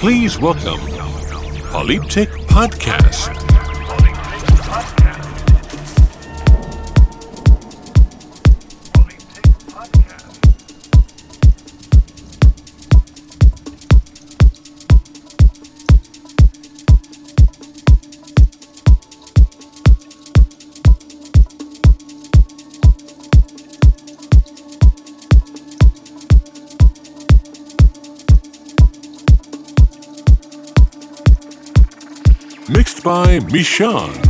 Please welcome Polyptych Podcast. By Mishan.